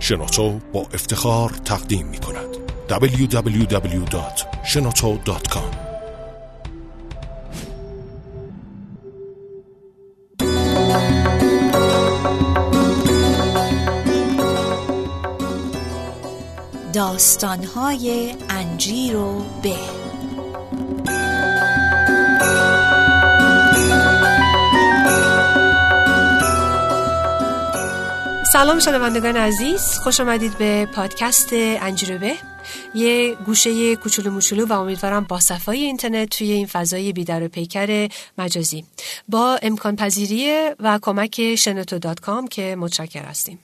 شنوتو با افتخار تقدیم می کند. www.shenoto.com داستانهای انجیر و به سلام شنوندگان عزیز خوش آمدید به پادکست انجیر به یه گوشه کوچولو موچولو و امیدوارم با صفای اینترنت توی این فضای بیدر و پیکر مجازی. با امکان پذیری و کمک شنوتو dot com که متشکر هستیم.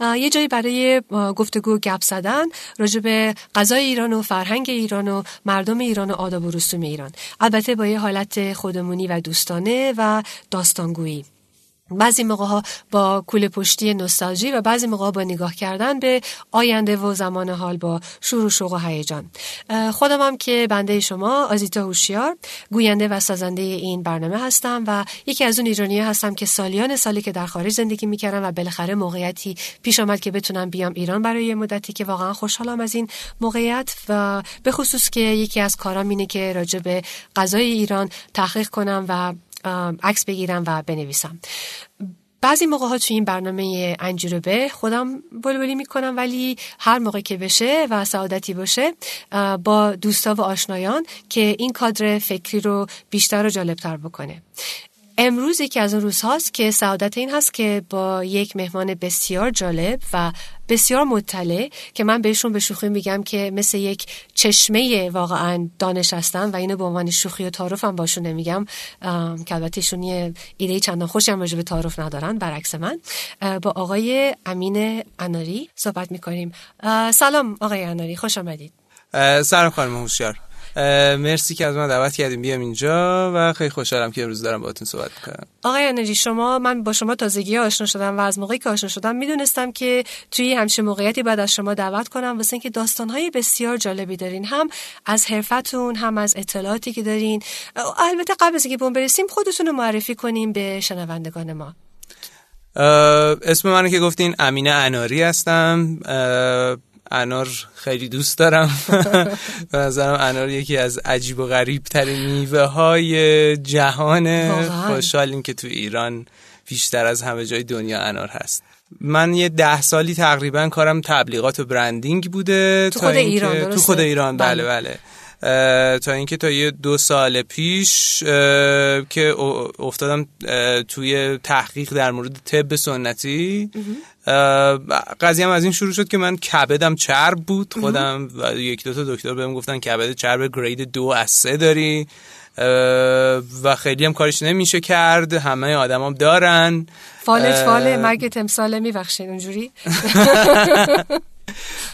یه جایی برای گفتگو گپ زدن راجع به غذای ایران و فرهنگ ایران و مردم ایران و آداب و رسوم ایران. البته با یه حالت خودمونی و دوستانه و داستانگویی. بعضی موقع ها با کول پشتی نوستالژی و بعضی موقع با نگاه کردن به آینده و زمان حال با شور و شوق و هیجان. خودم هم که بنده شما آزیتا هوشیار گوینده و سازنده این برنامه هستم و یکی از اون ایرانی هستم که سالیان سالی که در خارج زندگی می‌کردم و بالاخره موقعیتی پیش آمد که بتونم بیام ایران برای مدتی که واقعا خوشحالم از این موقعیت و به خصوص که یکی از کارام اینه که راجع به غذای ایران تحقیق کنم و عکس بگیرم و بنویسم. بعضی موقع ها تو این برنامه انجروبه خودم بلبلی می‌کنم ولی هر موقع که بشه و سعادتی باشه با دوستا و آشنایان که این کادر فکری رو بیشتر و جالبتر بکنه. امروز یکی از اون روزهاست که سعادت این هست که با یک مهمان بسیار جالب و بسیار مطلع که من بهشون به شوخی میگم که مثل یک چشمه واقعا دانش هستن و اینو به عنوان شوخی و تعارف هم باشون نمیگم که البته ایشون یه ایده چندان خوشی هم به تعارف ندارن برعکس من. با آقای امین اناری صحبت می‌کنیم. سلام آقای اناری خوش آمدید. سلام خانم هوشیار. مرسی که از من دعوت کردیم بیام اینجا و خیلی خوشحالم که امروز دارم باهاتون صحبت می‌کنم. آقای انرژی شما من با شما تازگی آشنا شدم و از موقعی که آشنا شدم می‌دونستم که توی همچین موقعیتی بعد از شما دعوت کنم واسه اینکه داستانهای بسیار جالبی دارین. هم از حرفتون هم از اطلاعاتی که دارین. البته قبل از اینکه برسیم خودتون رو معرفی کنیم به شنوندگان ما. اسم منو که گفتین امینه اناری هستم. انار خیلی دوست دارم. به نظرم انار یکی از عجیب و غریب ترین میوه های جهان خوشحالیم که تو ایران بیشتر از همه جای دنیا انار هست. من یه ده سالی تقریبا کارم تبلیغات و برندینگ بوده. تو خود ایران تو خود ایران بله بله, بله. تا اینکه تا یه دو سال پیش که افتادم توی تحقیق در مورد طب سنتی. قضیه هم از این شروع شد که من کبدم چرب بود خودم و یک دو تا دکتر بهم گفتن کبد چرب گرید دو از سه داری. و خیلی هم کارش نمیشه کرد همه آدم هم دارن فالج فاله مرگ تمثاله میبخشین اونجوری.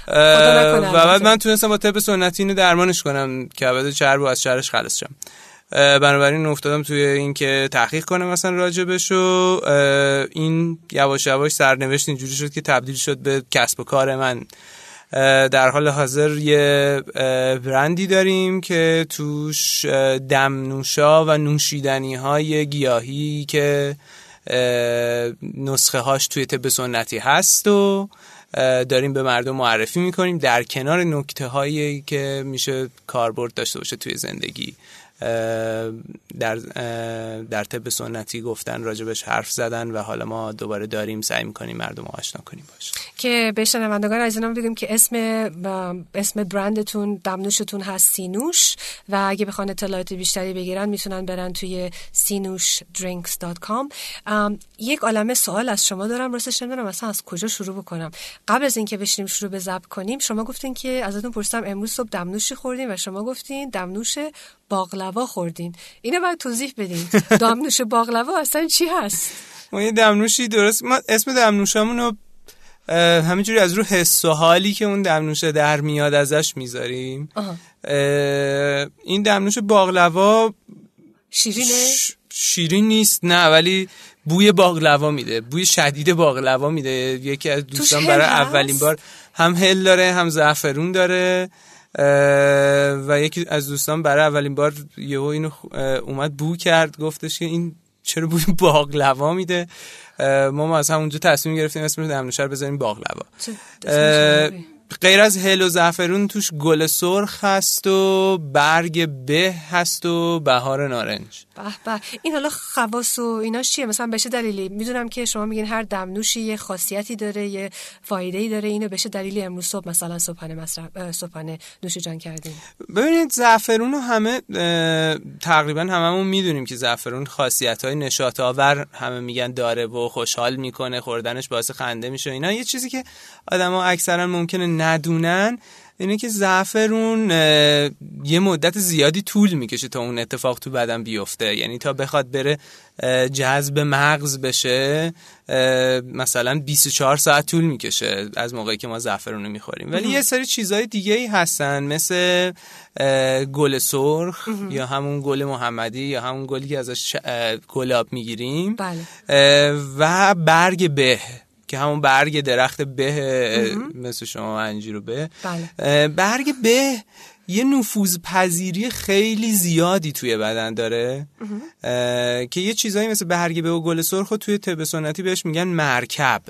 و بعد من تونستم با طب سنتی اینو درمانش کنم کبد چرب و از شرش خلاص شم. بنابراین افتادم توی این که تحقیق کنم مثلا راجبش و این یواش یواش سرنوشت اینجوری شد که تبدیل شد به کسب و کار من. در حال حاضر یه برندی داریم که توش دمنوشا و نوشیدنی های گیاهی که نسخه هاش توی طب سنتی هست و داریم به مردم معرفی می‌کنیم در کنار نکته هایی که میشه کاربرد داشته باشه توی زندگی. در در طب سنتی گفتن راجبش حرف زدن و حالا ما دوباره داریم سعی می‌کنیم مردم آشنا کنیم باش. که به از اینم بگیم که اسم اسم برندتون دمنوشتون هست سینوش و اگه بخوان اطلاعات بیشتری بگیرن می‌تونن برن توی sinushdrinks.com یک عالمه سوال از شما دارم راستش نمی‌دونم مثلا از کجا شروع بکنم. قبل از اینکه بشینیم شروع به ضبط کنیم شما گفتین که ازتون پرسیدم امروز صبح دمنوشی خوردین و شما گفتین دمنوش باقلوا خوردین. اینو باید توضیح بدین. دمنوش باقلوا اصلا چی هست؟ ما یه دمنوشی درست ما اسم دمنوشمون رو همینجوری از رو حس و حالی که اون دمنوشه در میاد ازش می‌ذاریم. این دمنوش باقلوا شیرینه؟ شیرین نیست نه ولی بوی باقلوا میده. بوی شدید باقلوا میده. یکی از دوستان برای اولین بار هم هل داره هم زعفرون داره. و یکی از دوستان برای اولین بار یهو اینو اومد بو کرد گفتش که این چرا بوی باقلوا میده ما از همونجا تصمیم گرفتیم اسم رو بذاریم باقلوا. غیر از هل و زعفرون توش گل سرخ هست و برگ به هست و بهار نارنج. به به این حالا خواص و ایناش چیه؟ مثلا به چه دلیلی؟ می‌دونم که شما میگین هر دمنوشی یه خاصیتی داره یه فایده ای داره اینو به چه دلیلی امروز صبح مثلا صبحانه مصرف صبحانه نوش جان کردین؟ ببینید زعفرون رو همه تقریبا هممون می‌دونیم که زعفرون خاصیت های نشاط آور همه میگن داره و خوشحال می‌کنه خوردنش باعث خنده میشه اینا. یه چیزی که آدما اکثرا ممکنه ندونن اینه که زعفرون یه مدت زیادی طول می‌کشه تا اون اتفاق تو بدن بیفته. یعنی تا بخواد بره جذب مغز بشه مثلا 24 ساعت طول می‌کشه از موقعی که ما زعفرون رو می‌خوریم. ولی یه سری چیزهای دیگه ای هستن مثل گل سرخ یا همون گل محمدی یا همون گلی که ازش گلاب می‌گیریم. بله. و برگ به. که همون برگ درخت به مثل شما انجیر و به بله. برگ به یه نفوذ پذیری خیلی زیادی توی بدن داره که یه چیزایی مثل برگ به و گل سرخ رو توی طب سنتی بهش میگن مرکب.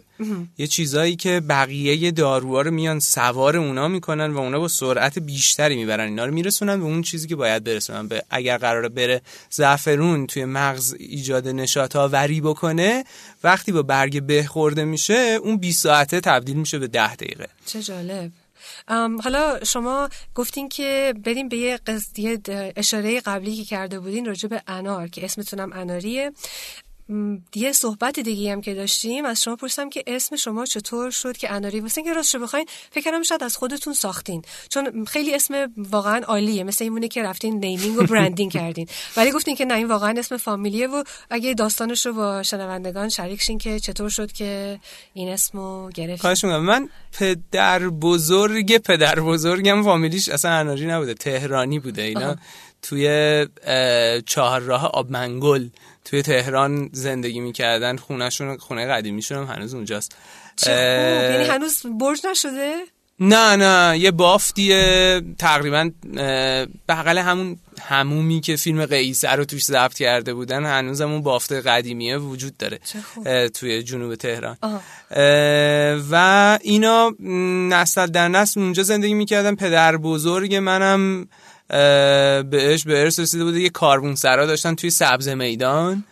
یه چیزایی که بقیه داروها رو میان سوار اونا می‌کنن و اونا با سرعت بیشتری می‌برن. اینا رو میرسونن به اون چیزی که باید برسونن. به اگر قراره بره زعفرون توی مغز ایجاد نشاط آوری بکنه وقتی با برگ به خورده میشه اون 20 ساعته تبدیل میشه به 10 دقیقه. چه جالب. حالا شما گفتین که بریم به یه قضیه اشاره قبلی که کرده بودین راجع به انار که اسمتونم اناریه. یه صحبت دیگه هم که داشتیم از شما پرسیدم که اسم شما چطور شد که اناری واسه اینکه راستش بخواین فکر کردم شاید از خودتون ساختین. چون خیلی اسم واقعا عالیه مثل اینونه که رفتین نیمینگ و برندینگ کردین. ولی گفتین که نه این واقعا اسم فامیلیه و اگه داستانش رو با شنوندگان شریک شین که چطور شد که این اسمو گرفتین. خواهش می‌کنم. من پدر بزرگ پدر بزرگم فامیلیش اصلا اناری نبوده تهرانی بوده اینا. آها. توی اه، چهارراه آب منگل توی تهران زندگی می‌کردن خونهشون خونه قدیمیشون هم هنوز اونجاست. یعنی هنوز برج نشده؟ نه نه یه بافتیه تقریبا بغل همون همومی که فیلم قیصر رو توش ضبط کرده بودن هنوز هم اون بافت قدیمیه وجود داره توی جنوب تهران. اه، و اینا نسل در نسل اونجا زندگی می‌کردن. پدر بزرگ منم بهش به ارث رسیده بوده یه کاربون سرا داشتن توی سبز میدان.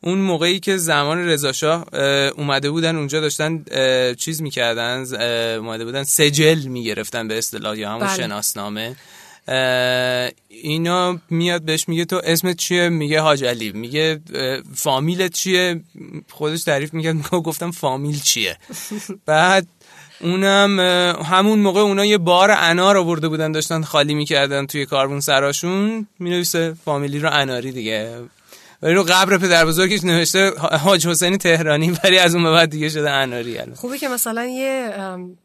اون موقعی که زمان رضاشاه اه، اومده بودن اونجا داشتن چیز می‌کردن اومده بودن سجل می‌گرفتن به اصطلاح یا همون بله. شناسنامه. اینا میاد بهش میگه تو اسمت چیه؟ میگه حاج علی. میگه فامیلت چیه؟ خودش تعریف می‌کرد. میگه گفتم فامیل چیه؟ بعد اونم همون موقع اونا یه بار انار آورده بودن داشتن خالی می‌کردن توی کاربون سراشون. می‌نویسه فامیلی رو اناری دیگه. ولی رو قبر پدر بزرگش نوشته حاج حسین تهرانی ولی از اون به بعد دیگه شده اناری الان. خوبه که مثلا یه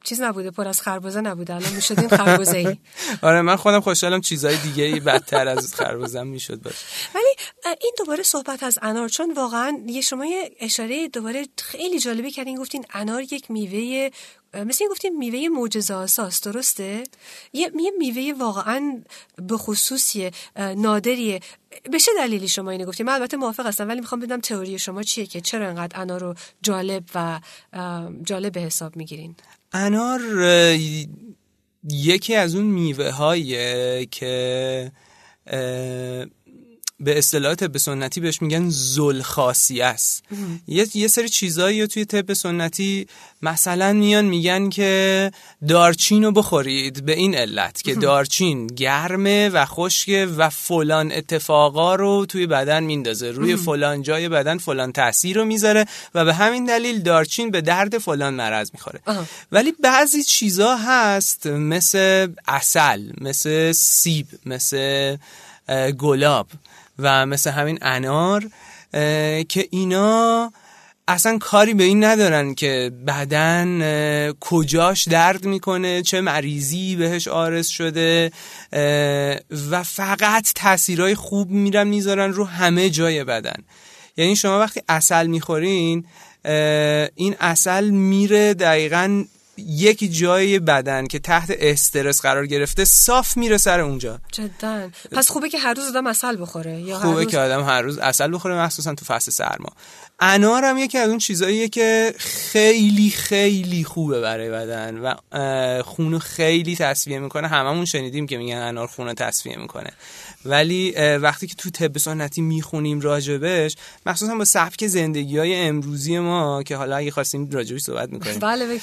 چیز نبوده پر از خربزه نبوده. الان می‌شدین خربزه ای آره من خودم خوشحالم چیزای دیگه ای بدتر از خربزم می‌شد باشه. ولی این دوباره صحبت از انار چون واقعا یه شما یه اشاره دوباره خیلی جالبی کردین گفتین انار یک میوه مثل این گفتین میوه معجزه آساست درسته؟ یه میوه واقعا به خصوصیه اه، نادریه. به چه دلیلی شما اینو گفتین من البته موافق هستم ولی می‌خوام بدونم تئوری شما چیه که چرا انقدر انار رو جالب و جالب به حساب می‌گیرین؟ انار یکی از اون میوه هاییه که به اصطلاح طب سنتی بهش میگن زلخاصی است. یه یه سری چیزایی رو توی طب سنتی مثلا میان میگن که دارچین رو بخورید به این علت که دارچین گرمه و خشکه و فلان اتفاقا رو توی بدن میندازه. روی فلان جای بدن فلان تاثیر رو می‌ذاره و به همین دلیل دارچین به درد فلان مرض می‌خوره. ولی بعضی چیزا هست مثل اصل مثل سیب مثل گلاب. و مثل همین انار که اینا اصلا کاری به این ندارن که بدن کجاش درد می‌کنه چه مریضی بهش آرز شده و فقط تاثیرهای خوب میرن می‌ذارن رو همه جای بدن. یعنی شما وقتی اصل می‌خورین این اصل میره دقیقا یک جای بدن که تحت استرس قرار گرفته صاف میره سر اونجا. جدا. پس خوبه که هر روز آدم اصل بخوره یا هر خوبه روز... که آدم هر روز اصل بخوره مخصوصا تو فصل سرما. انار هم یکی از اون چیزاییه که خیلی خیلی خوبه برای بدن و خونو خیلی تصفیه می‌کنه. هممون شنیدیم که میگن انار خونو تصفیه می‌کنه. ولی وقتی که تو طب سنتی می‌خونیم راجبش مخصوصا با سبک زندگی های امروزی ما که حالا اگه خواستیم راجبش صحبت می‌کنیم بله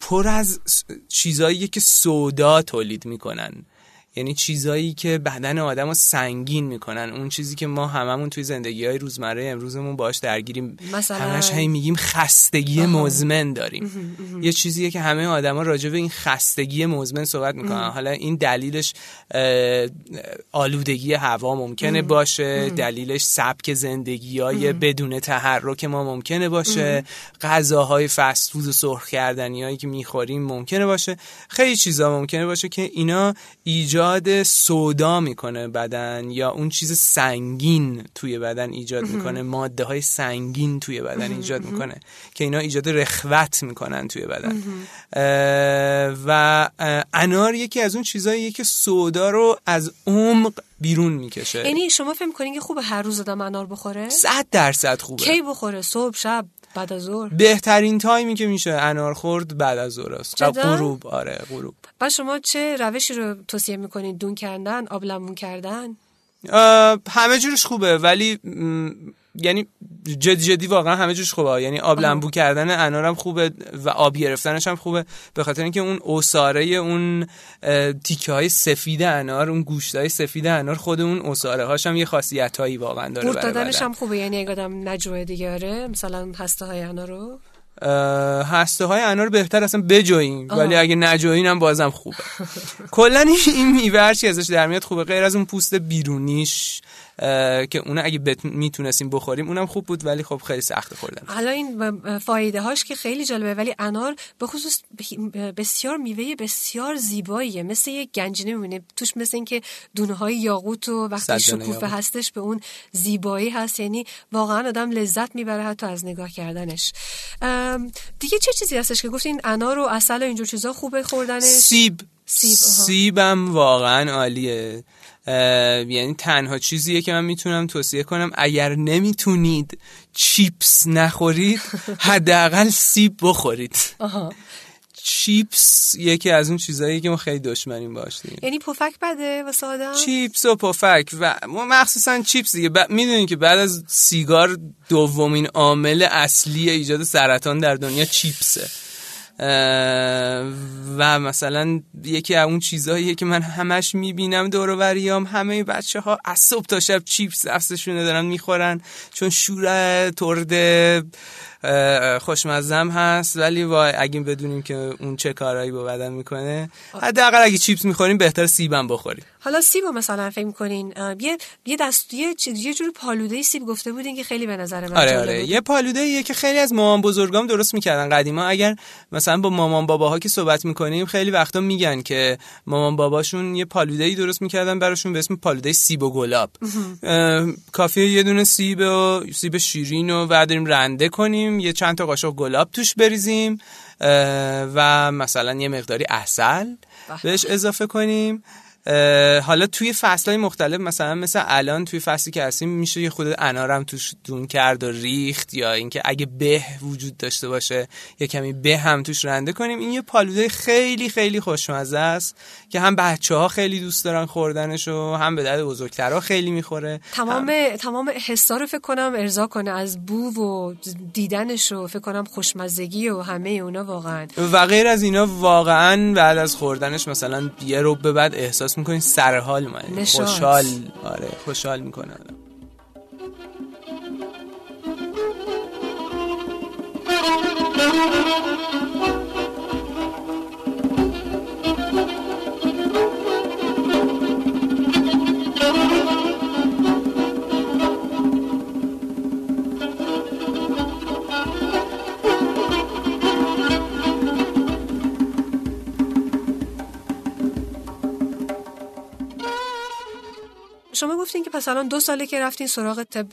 پر از س- چیزایی که سودا تولید می‌کنن. یعنی چیزایی که بدن آدم رو سنگین می‌کنن. اون چیزی که ما هممون توی زندگی های روزمره امروزمون باش درگیریم. مثلا؟ همش هی میگیم خستگی مزمن داریم. یه چیزیه که همه آدما راجع به این خستگی مزمن صحبت می‌کنن. حالا این دلیلش اه، آلودگی هوا ممکنه باشه. دلیلش سبک زندگی های بدون تحرک ما ممکنه باشه. غذاهای فست فود و سرخ کردنی هایی که می‌خوریم ممکنه باشه. خیلی چیزا ممکنه باشه که اینا ایجاد سودا می‌کنه بدن یا اون چیز سنگین توی بدن ایجاد می‌کنه ماده های سنگین توی بدن ایجاد می‌کنه که اینا ایجاد رخوت می‌کنن توی بدن. و انار یکی از اون چیزاییه که سودا رو از عمق بیرون می‌کشه. یعنی شما فکر کنین که خوبه هر روز آدم انار بخوره؟ صد درصد خوبه. کی بخوره؟ صبح شب؟ بعد از ظهر. بهترین تایمی که میشه انار خورد بعد از ظهر است؟ غروب. آره غروب. بعد شما چه روشی رو توصیه می‌کنین دون کردن آب لیمون کردن؟ همه جورش خوبه ولی یعنی جدی جدی واقعا همه جورش خوبه. یعنی آب لمبو کردن انارم خوبه و آب گرفتنش هم خوبه به خاطر اینکه اون اساره اون تیکه های سفید انار اون گوشت های سفید انار خود اون اساره هاش هم یه خاصیت هایی واقعا داره قورت دادنش. هم خوبه یعنی اگه آدم نجوه دیگه آره مثلا هسته های انار رو هسته های انار بهتر اصلا بجوییم ولی اگه نجویین هم بازم خوبه. کلا این- میوه هر چی ازش در میاد خوبه غیر از اون پوست بیرونیش که اون اگه بت... می‌تونستیم بخوریم اونم خوب بود ولی خب خیلی سخت خوردن. حالا این فایده هاش که خیلی جالبه ولی انار به خصوص بسیار میوه بسیار زیباییه. مثل یه گنجینه میمونه توش مثل اینکه دونه های یاقوت و وقتی شکوفه. هستش به اون زیبایی هست. یعنی واقعا آدم لذت می‌بره حتی از نگاه کردنش. دیگه چه چیزی هستش که گفتین؟ انار و اصل و اینجور چیزا خوبه خوردنش؟ سیب. سیب، آها. سیبم واقعا عالیه. یعنی تنها چیزیه که من می‌تونم توصیه کنم اگر نمی‌تونید چیپس نخورید حداقل سیب بخورید. آها. چیپس یکی از اون چیزایی که ما خیلی دشمنیم باش دیگه. یعنی پفک بده واسه آدم؟ چیپس و پفک و مخصوصا چیپس دیگه. ب... می‌دونین که بعد از سیگار دومین عامل اصلی ایجاد سرطان در دنیا چیپسه. و مثلا یکی از اون چیزهاییه که من همش می‌بینم دور و همه بچه ها از صبح تا شب چیپس دستشونه دارن می‌خورن چون شور ترده خوشمزم هست ولی وای اگه بدونیم که اون چه کارهایی با بدن می‌کنه حداقل اگه چیپس می‌خوریم بهتر سیبم بخوریم. حالا سیب مثلا فکر کنین یه یه دست یه, یه جور پالوده سیب گفته بودین که خیلی به نظر من آره آره. بود. یه پالوده ایه که خیلی از مامان بزرگام درست می‌کردن. قدیما اگر مثلا با مامان باباها که صحبت می‌کنیم خیلی وقتا میگن که مامان باباشون یه پالوده ای درست می‌کردن براشون به اسم پالوده سیب و گلاب. کافیه یه دونه سیب و سیب شیرین رو برداریم رنده کنیم. یه چند تا قاشق گلاب توش بریزیم و مثلا یه مقداری عسل بهش اضافه کنیم. حالا توی فصلهای مختلف مثلا مثل الان توی فصلی که هستیم میشه یه خود انارم توش دون کرد و ریخت یا اینکه اگه به وجود داشته باشه یه کمی به هم توش رنده کنیم. این یه پالوده خیلی خیلی خوشمزه است که هم بچه ها خیلی دوست دارن خوردنش و هم به درد بزرگترها خیلی می‌خوره. تمام تمام حسا رو فکر کنم ارضا کنه از بو و دیدنش رو فکر کنم خوشمزگی و همه اونا واقعا. و غیر از اینا واقعا بعد از خوردنش مثلا یه رو به بعد احساس می‌کنین سر حال من نشاط. خوشحال آره خوشحال می‌کنه آدم. پس الان دو ساله که رفتین سراغ طب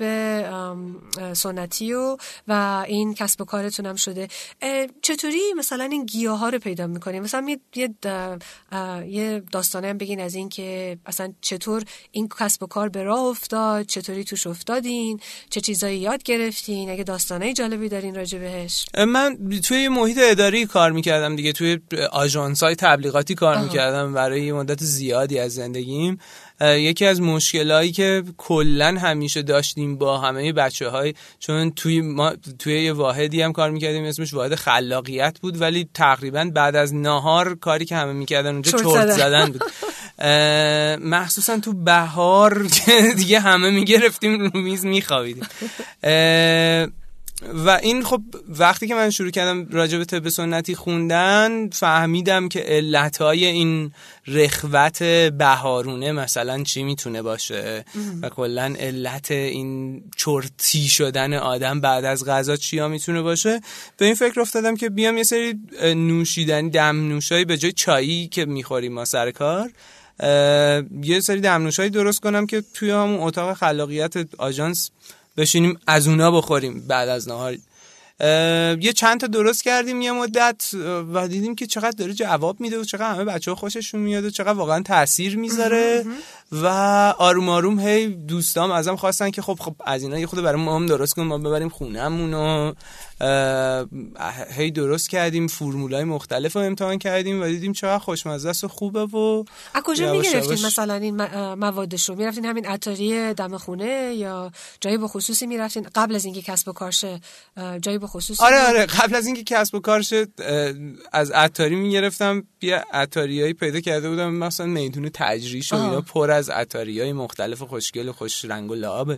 سنتی و و این کسب و کارتون هم شده. چطوری مثلا این گیاه ها رو پیدا می‌کنین؟ مثلا یه یه داستانه هم بگین از این که اصلا چطور این کسب و کار به راه افتاد چطوری توش افتادین چه چیزایی یاد گرفتین؟ اگه داستانه جالبی دارین راجع بهش. من توی محیط اداری کار می‌کردم دیگه. توی آژانس های تبلیغاتی کار می‌کردم. برای مدت زیادی از زندگیم. یکی از مشکلهایی که کلا همیشه داشتیم با همه بچه های چون توی ما توی یه واحدی هم کار می‌کردیم اسمش واحد خلاقیت بود ولی تقریبا بعد از نهار کاری که همه می‌کردن اونجا چرت زدن بود. مخصوصا تو بهار دیگه همه می‌گرفتیم رو میز میخوابیدیم. و این خب وقتی که من شروع کردم راجع به طب سنتی خوندن فهمیدم که علتهای این رخوت بهارونه مثلا چی می‌تونه باشه؟ و کلا علت این چرتی شدن آدم بعد از غذا چیا می‌تونه باشه؟ به این فکر افتادم که بیام یه سری نوشیدنی دم نوشایی به جای چایی که می‌خوریم ما سر کار یه سری دمنوشایی درست کنم که توی همون اتاق خلاقیت آژانس بشینیم از اونا بخوریم بعد از نهار یه چند تا درست کردیم یه مدت و دیدیم که چقدر داره جواب میده و چقدر همه بچه ها خوششون میاد و چقدر واقعا تاثیر می‌ذاره. و آروم آروم هی دوستام ازم خواستن که خب خب از اینا یه خود برای ما هم درست کنیم ما ببریم خونهمون و هی درست کردیم فرمولای مختلف رو امتحان کردیم و دیدیم چقدر خوشمزه است و خوبه و از کجا می‌گرفتین مثلا این موادش رو؟ می‌رفتین همین عطاری دم خونه یا جایی به خصوصی می‌رفتین؟ قبل از اینکه کسب و کارشه جایی به خصوصی آره آره قبل از اینکه کسب و کارشه از عطاری می‌گرفتم یه عطاریایی پیدا کرده بودم مثلا میدون تجریش و اینا پر از عطاریای مختلف خوشگل و خوش رنگ و لعاب.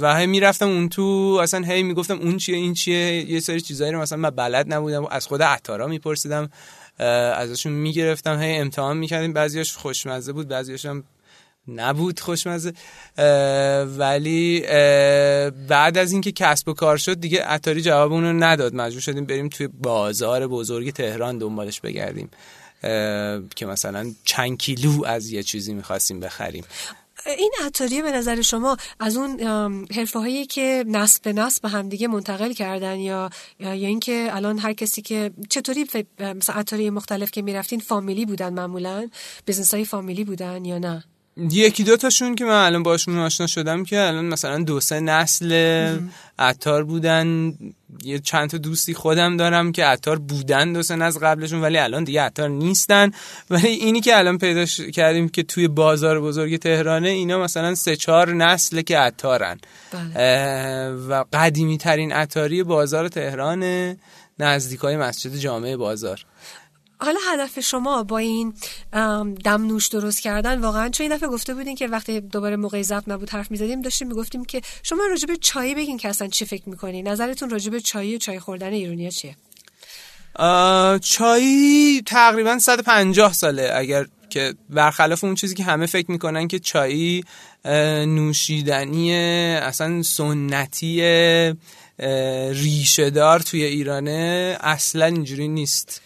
و هی می‌رفتم اون تو اصلا هی می‌گفتم اون چیه این چیه؟ یه سری چیزایی رو مثلا من بلد نبودم از خود عطارا میپرسیدم. ازشون می‌گرفتم هی امتحان می‌کردیم. بعضیاش خوشمزه بود بعضیاش هم نبود خوشمزه. ولی بعد از اینکه کسب و کار شد دیگه عطاری جواب اون رو نداد. مجبور شدیم بریم توی بازار بزرگ تهران دنبالش بگردیم. که مثلا چند کیلو از یه چیزی می‌خواستیم بخریم. این عطاریه به نظر شما از اون حرفه هایی که نسل به نسل به همدیگه منتقل کردن یا یا اینکه الان هر کسی که چطوری مثلا عطاری مختلف که می‌رفتین فامیلی بودن معمولا؟ بزنس های فامیلی بودن یا نه؟ یکی دو تاشون که من الان باشون آشنا شدم که الان مثلا دو سه نسل عطار بودن. یه چند تا دوستی خودم دارم که عطار بودن دو نسل قبلشون ولی الان دیگه عطار نیستن. ولی اینی که الان پیدا کردیم که توی بازار بزرگ تهرانه اینا مثلا سه چهار نسل که عطارن. بله. و قدیمی ترین عطاری بازار تهرانه نزدیکای مسجد جامعه بازار. حالا هدف شما با این دم نوش درست کردن واقعا چون این دفعه گفته بودین که وقتی دوباره موقع ضبط نبود حرف می‌زدیم داشتیم می‌گفتیم که شما راجع به چای بگین که اصلا چی فکر می‌کنی نظرتون راجع به چای و چای خوردن ایرونیا چیه؟ چای تقریبا 150 ساله. اگر که برخلاف اون چیزی که همه فکر می‌کنن که چای نوشیدنی اصلا سنتی ریشه دار توی ایرانه اصلا اینجوری نیست.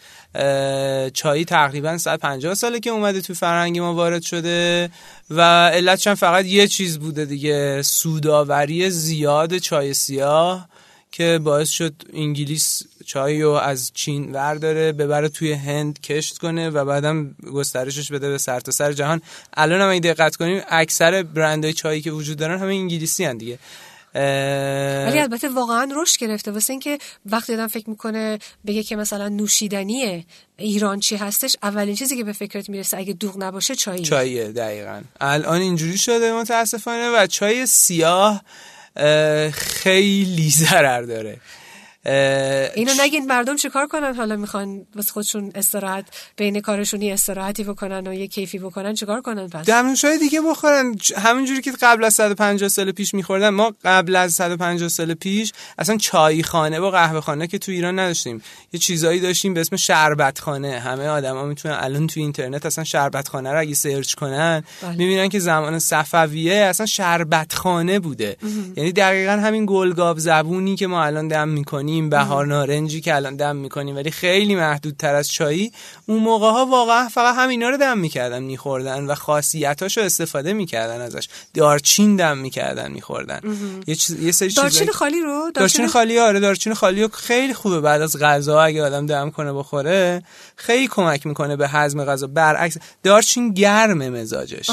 چای تقریبا 150 ساله که اومده تو فرهنگ ما وارد شده و علتش فقط یه چیز بوده دیگه سوداوری زیاد چای سیاه که باعث شد انگلیس چای رو از چین ورداره ببره توی هند کشت کنه و بعدم گسترشش بده به سر تا سر جهان. الان هم این دقت کنیم اکثر برندهای چایی که وجود دارن همه انگلیسی هن دیگه. ولی البته واقعا رشد گرفته. واسه اینکه وقتی آدم فکر می‌کنه بگه که مثلا نوشیدنی ایران چی هستش اولین چیزی که به فکرت می‌رسه اگه دوغ نباشه چایی. چاییه دقیقا. الان اینجوری شده متاسفانه و چای سیاه خیلی ضرر داره. اینو نگین مردم چیکار کنن حالا می‌خوان واسه خودشون استراحت بین کارشون استراحتی بکنن و یه کیفی بکنن؟ چیکار کنن پس؟ دمنوشای دیگه بخورن. همینجوری که قبل از 150 سال پیش میخوردن ما قبل از 150 سال پیش اصلا چای خانه و قهوه خانه که تو ایران نداشتیم. یه چیزایی داشتیم به اسم شربت خانه همه آدما می‌تونن الان تو اینترنت اصلا شربت خانه رو اگه سرچ کنن بله. می‌بینن که زمان صفویه اصلا شربت خانه بوده یعنی دقیقا همین گلگاو زبونی که ما الان دم می‌کنیم می‌کنیم بهار نارنجی که الان دم می‌کنیم ولی خیلی محدودتر از چایی. اون موقع ها واقعا فقط همینا رو دم می‌کردن میخوردن و خاصیتاش رو استفاده می‌کردن ازش. دارچین دم می‌کردن میخوردن. یه چیز یه سری دارچین خالی رو؟ دارچین خالی آره دارچین خالی رو خیلی خوبه. بعد از غذا اگه آدم دم کنه بخوره خیلی کمک می‌کنه به هضم غذا. برعکس دارچین گرم مزاجش.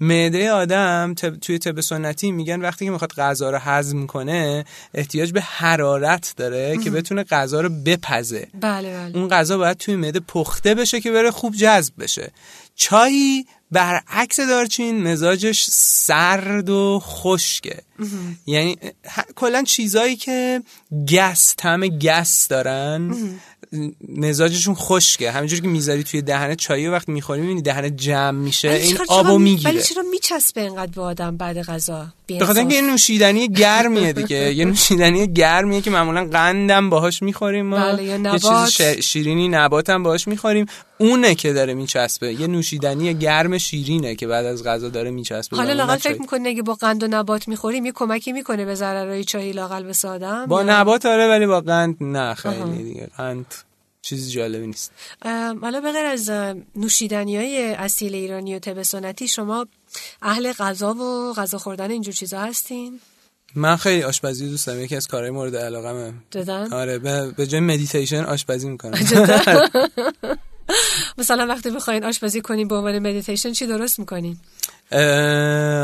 معده آدم توی طب سنتی میگن وقتی که می‌خواد غذا رو هضم کنه احتیاج به حرارت داره. که بتونه غذا رو بپزه. بله بله. اون غذا باید توی معده پخته بشه که بره خوب جذب بشه. چای برعکس دارچین مزاجش سرد و خشکه. یعنی کلا چیزایی که گس طعم گس دارن مزاجشون خشکه. همینجوری که می‌ذاری توی دهنه چای وقتی می‌خوری می‌بینی دهنه جمع میشه این آبو می‌گیره. ولی چرا میچسبه اینقدر به آدم بعد غذا؟ به خاطر اینکه این نوشیدنی گرمیه دیگه. یه نوشیدنی گرمیه که معمولا قندم باهاش می‌خوریم ما بله یه چیز شیرینی نباتم باهاش می‌خوریم. اونه که داره میچسبه. یه نوشیدنی گرم شیرینه که بعد از غذا داره میچسبه. حالا لاقل فکر می‌کنه اگه با قند و نبات می‌خوریم یه کمکی می‌کنه به ضررهای چای لاقل به آدم با نبات آره ولی با قند نه خیلی دیگه. قند چیز جالبی نیست. حالا به غیر از نوشیدنی های اصیل ایرانی و طب سنتی شما اهل غذا و غذا خوردن اینجور چیزا هستین؟ من خیلی آشپزی دوست دارم. یکی از کارهای مورد علاقمه جدا آره به جای مدیتیشن آشپزی می‌کنم. مثلا وقتی بخواین آشپزی کنین به عنوان مدیتیشن چی درست می‌کنین؟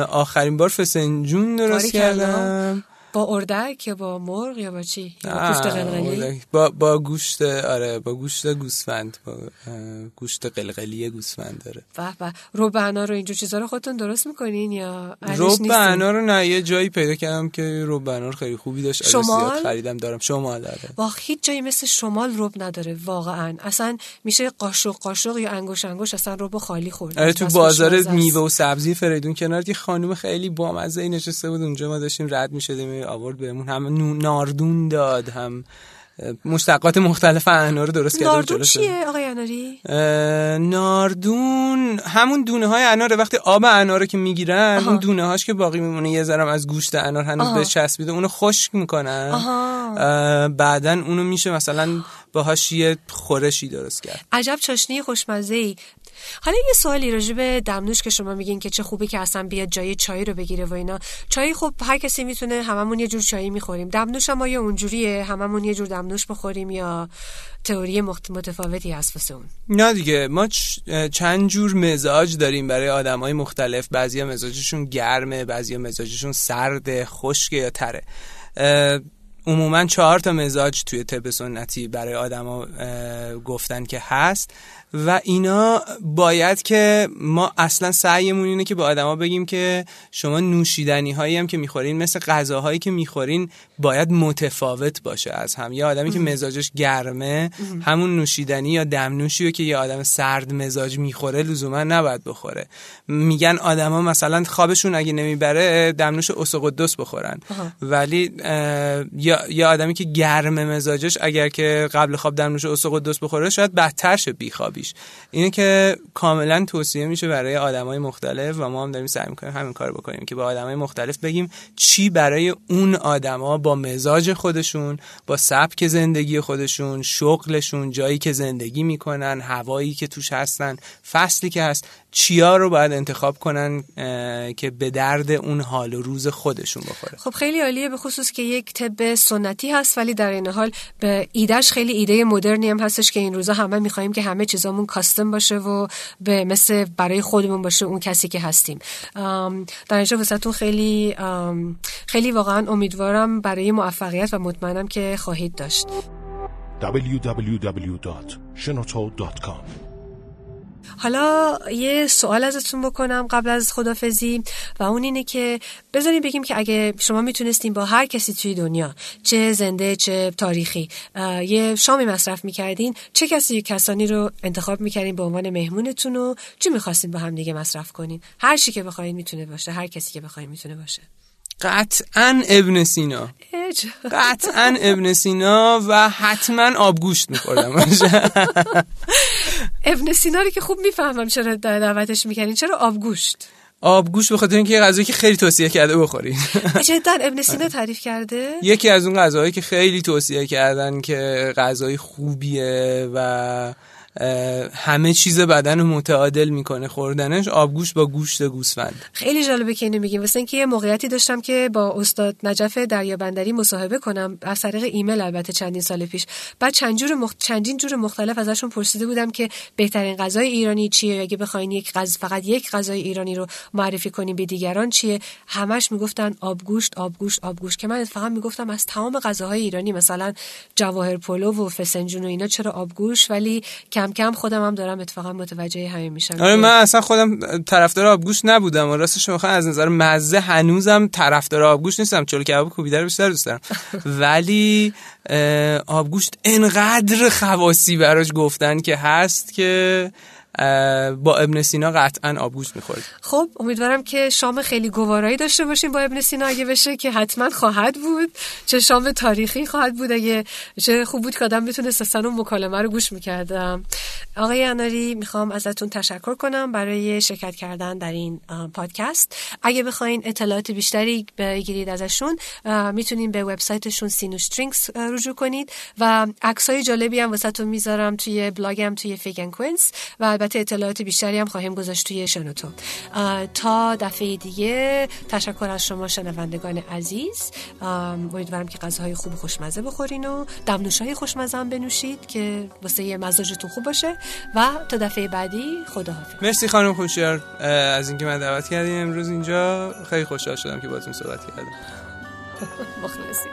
آخرین بار فسنجون درست کردم. با اردک یا با مرغ یا با چی؟ با گوشت قلقلی؟ با با گوشت آره با گوشت گوسفند. با گوشت قلقلی گوسفند داره. به به. رب انا رو اینجور چیزا رو خودتون درست می‌کنین یا رب انا رو نه یه جایی پیدا کردم که رب انا رو خیلی خوبی داشت شمال؟ خریدم دارم. شمال داره با هیچ جایی مثل شمال رب نداره واقعا. اصلا میشه قاشق قاشق یا انگوش انگوش اصلا رب خالی خورد. آره تو بازار میوه و سبزی فریدون کنار یه خانم خیلی بامزه نشسته بود اونجا ما داشتیم رد می‌شدیم آورد بهمون هم ناردون داد هم مشتقات مختلف انار رو درست کرده ناردون چیه آقای اناری؟ ناردون همون دونه های اناره. وقتی آب انار که می‌گیرن اون دونه هاش که باقی میمونه یه ذرم از گوشت انار هنوز به چسبیده اونو خشک می‌کنن. بعدا اونو میشه مثلا باهاش یه خورشی درست کرد. عجب چاشنی خوشمزه ای حالا یه سوالی راجع به دمنوش که شما میگین که چه خوبه که اصلا بیاد جای چای رو بگیره و اینا. چای خب هر کسی می‌تونه هممون یه جور چایی می‌خوریم. دمنوش هم یا اونجوریه؟ هممون یه جور دمنوش بخوریم یا تئوری متفاوتی هست واسه اون؟ نه دیگه ما چند جور مزاج داریم برای آدمای مختلف. بعضی مزاجشون گرمه بعضی مزاجشون سرد خشک یا تره. عموما چهار تا مزاج توی طب سنتی برای آدما گفتن که هست. و اینا باید که ما اصلا سعیمون اینه که به آدما بگیم که شما نوشیدنی هایی هم که می‌خورین مثل غذاهایی که می‌خورین باید متفاوت باشه از هم. یه آدمی که مزاجش گرمه همون نوشیدنی یا دمنوشی که یه آدم سرد مزاج می‌خوره لزوما نباید بخوره. میگن آدما مثلا خوابشون اگه نمی‌بره دمنوش اسقدس بخورن. ولی یا یه آدمی که گرم مزاجش اگر که قبل خواب دمنوش اسقدس بخوره شاید بدتر شه بیخوابیش. اینه که کاملا توصیه میشه برای آدمای مختلف و ما هم داریم سعی می‌کنیم همین کار بکنیم که به آدمای مختلف بگیم چی برای اون آدما با مزاج خودشون با سبک زندگی خودشون شغلشون جایی که زندگی می‌کنن هوایی که توش هستن فصلی که هست چیا رو باید انتخاب کنن که به درد اون حال و روز خودشون بخوره. خب خیلی عالیه به خصوص که یک طب سنتی هست ولی در این حال به ایدهش خیلی ایده مدرنی هم هستش که این روزا همه می‌خوایم که همه چیزامون کاستم باشه و به مثل برای خودمون باشه اون کسی که هستیم. در اینجا واسهتون خیلی خیلی واقعا امیدوارم برای موفقیت و مطمئنم که خواهید داشت. www.shenoto.com حالا یه سوال ازتون بکنم قبل از خدافزی و اون اینه که بذاریم بگیم که اگه شما می‌تونستیم با هر کسی توی دنیا چه زنده چه تاریخی یه شامی مصرف می‌کردین چه کسی کسانی رو انتخاب می‌کردین به عنوان مهمونتون و چی می‌خواستین با هم دیگه مصرف کنین؟ هر چی که بخواین می‌تونه باشه هر کسی که بخواین می‌تونه باشه. قطعا ابن سینا. قطعا ابن سینا و حتما آبگوشت میخوردم. ابن سینا رو که خوب می‌فهمم چرا دعوتش می‌کنین چرا آبگوشت آبگوش به خاطر اینکه غذایی که خیلی توصیه کرده بخورید جدا ابن سینا تعریف کرده؟ یکی از اون غذاهایی که خیلی توصیه کردن که غذای خوبیه و همه چیز بدن رو متعادل می‌کنه خوردنش آبگوش با گوشت گوسفند. خیلی جالبه که اینو میگیم واسه اینکه یه موقعیتی داشتم که با استاد نجف دریابندری مصاحبه کنم از طریق ایمیل البته چندین سال پیش. بعد چند جور مخ... چندین جور مختلف ازشون پرسیده بودم که بهترین غذای ایرانی چیه؟ اگه بخواین یک غذا فقط یک غذای ایرانی رو معرفی کنیم به دیگران چیه؟ همش می‌گفتن آبگوشت آبگوشت آبگوشت. که من فقط می‌گفتم از تمام غذاهای ایرانی مثلا جواهر پلو و فسنجون و اینا چرا آبگوشت؟ ولی کم کم خودم هم دارم اتفاقا متوجه همین میشم. آره من اصلا خودم طرفدار آبگوش نبودم. و راستش می‌خوام از نظر مزه هنوزم طرفدار آبگوش نیستم. چلو کباب کوبیده رو بیشتر دوست دارم. ولی آبگوشت انقدر خواصی براش گفتن که هست که با ابن سینا قطعا آبگوشت می‌خورید خب امیدوارم که شام خیلی گوارایی داشته باشیم با ابن سینا. اگه بشه که حتما خواهد بود. چه شام تاریخی خواهد بود. اگه چه خوب بود که آدم بتونه اون مکالمه رو گوش می‌کردم. آقای اناری می‌خوام ازتون تشکر کنم برای شرکت کردن در این پادکست. اگه بخواین اطلاعات بیشتری بگیرید ازشون می‌تونین به وبسایتشون Sino Strings رجوع کنید. و عکسای جالبی هم واسهتون می‌ذارم توی بلاگم توی Fig and Quince و البته اطلاعات بیشتری هم خواهیم گذاشت توی شنوتو. تا دفعه دیگه تشکر از شما شنوندگان عزیز. امیدوارم که غذاهای خوب خوشمزه بخورین و دمنوشهای خوشمزه هم بنوشید که واسه مزاجتون خوب باشه. و تا دفعه بعدی خداحافظ. مرسی خانم خوشیار از اینکه من دعوت کردیم امروز اینجا. خیلی خوشحال شدم که باهاتون صحبت کردم مخلصیم.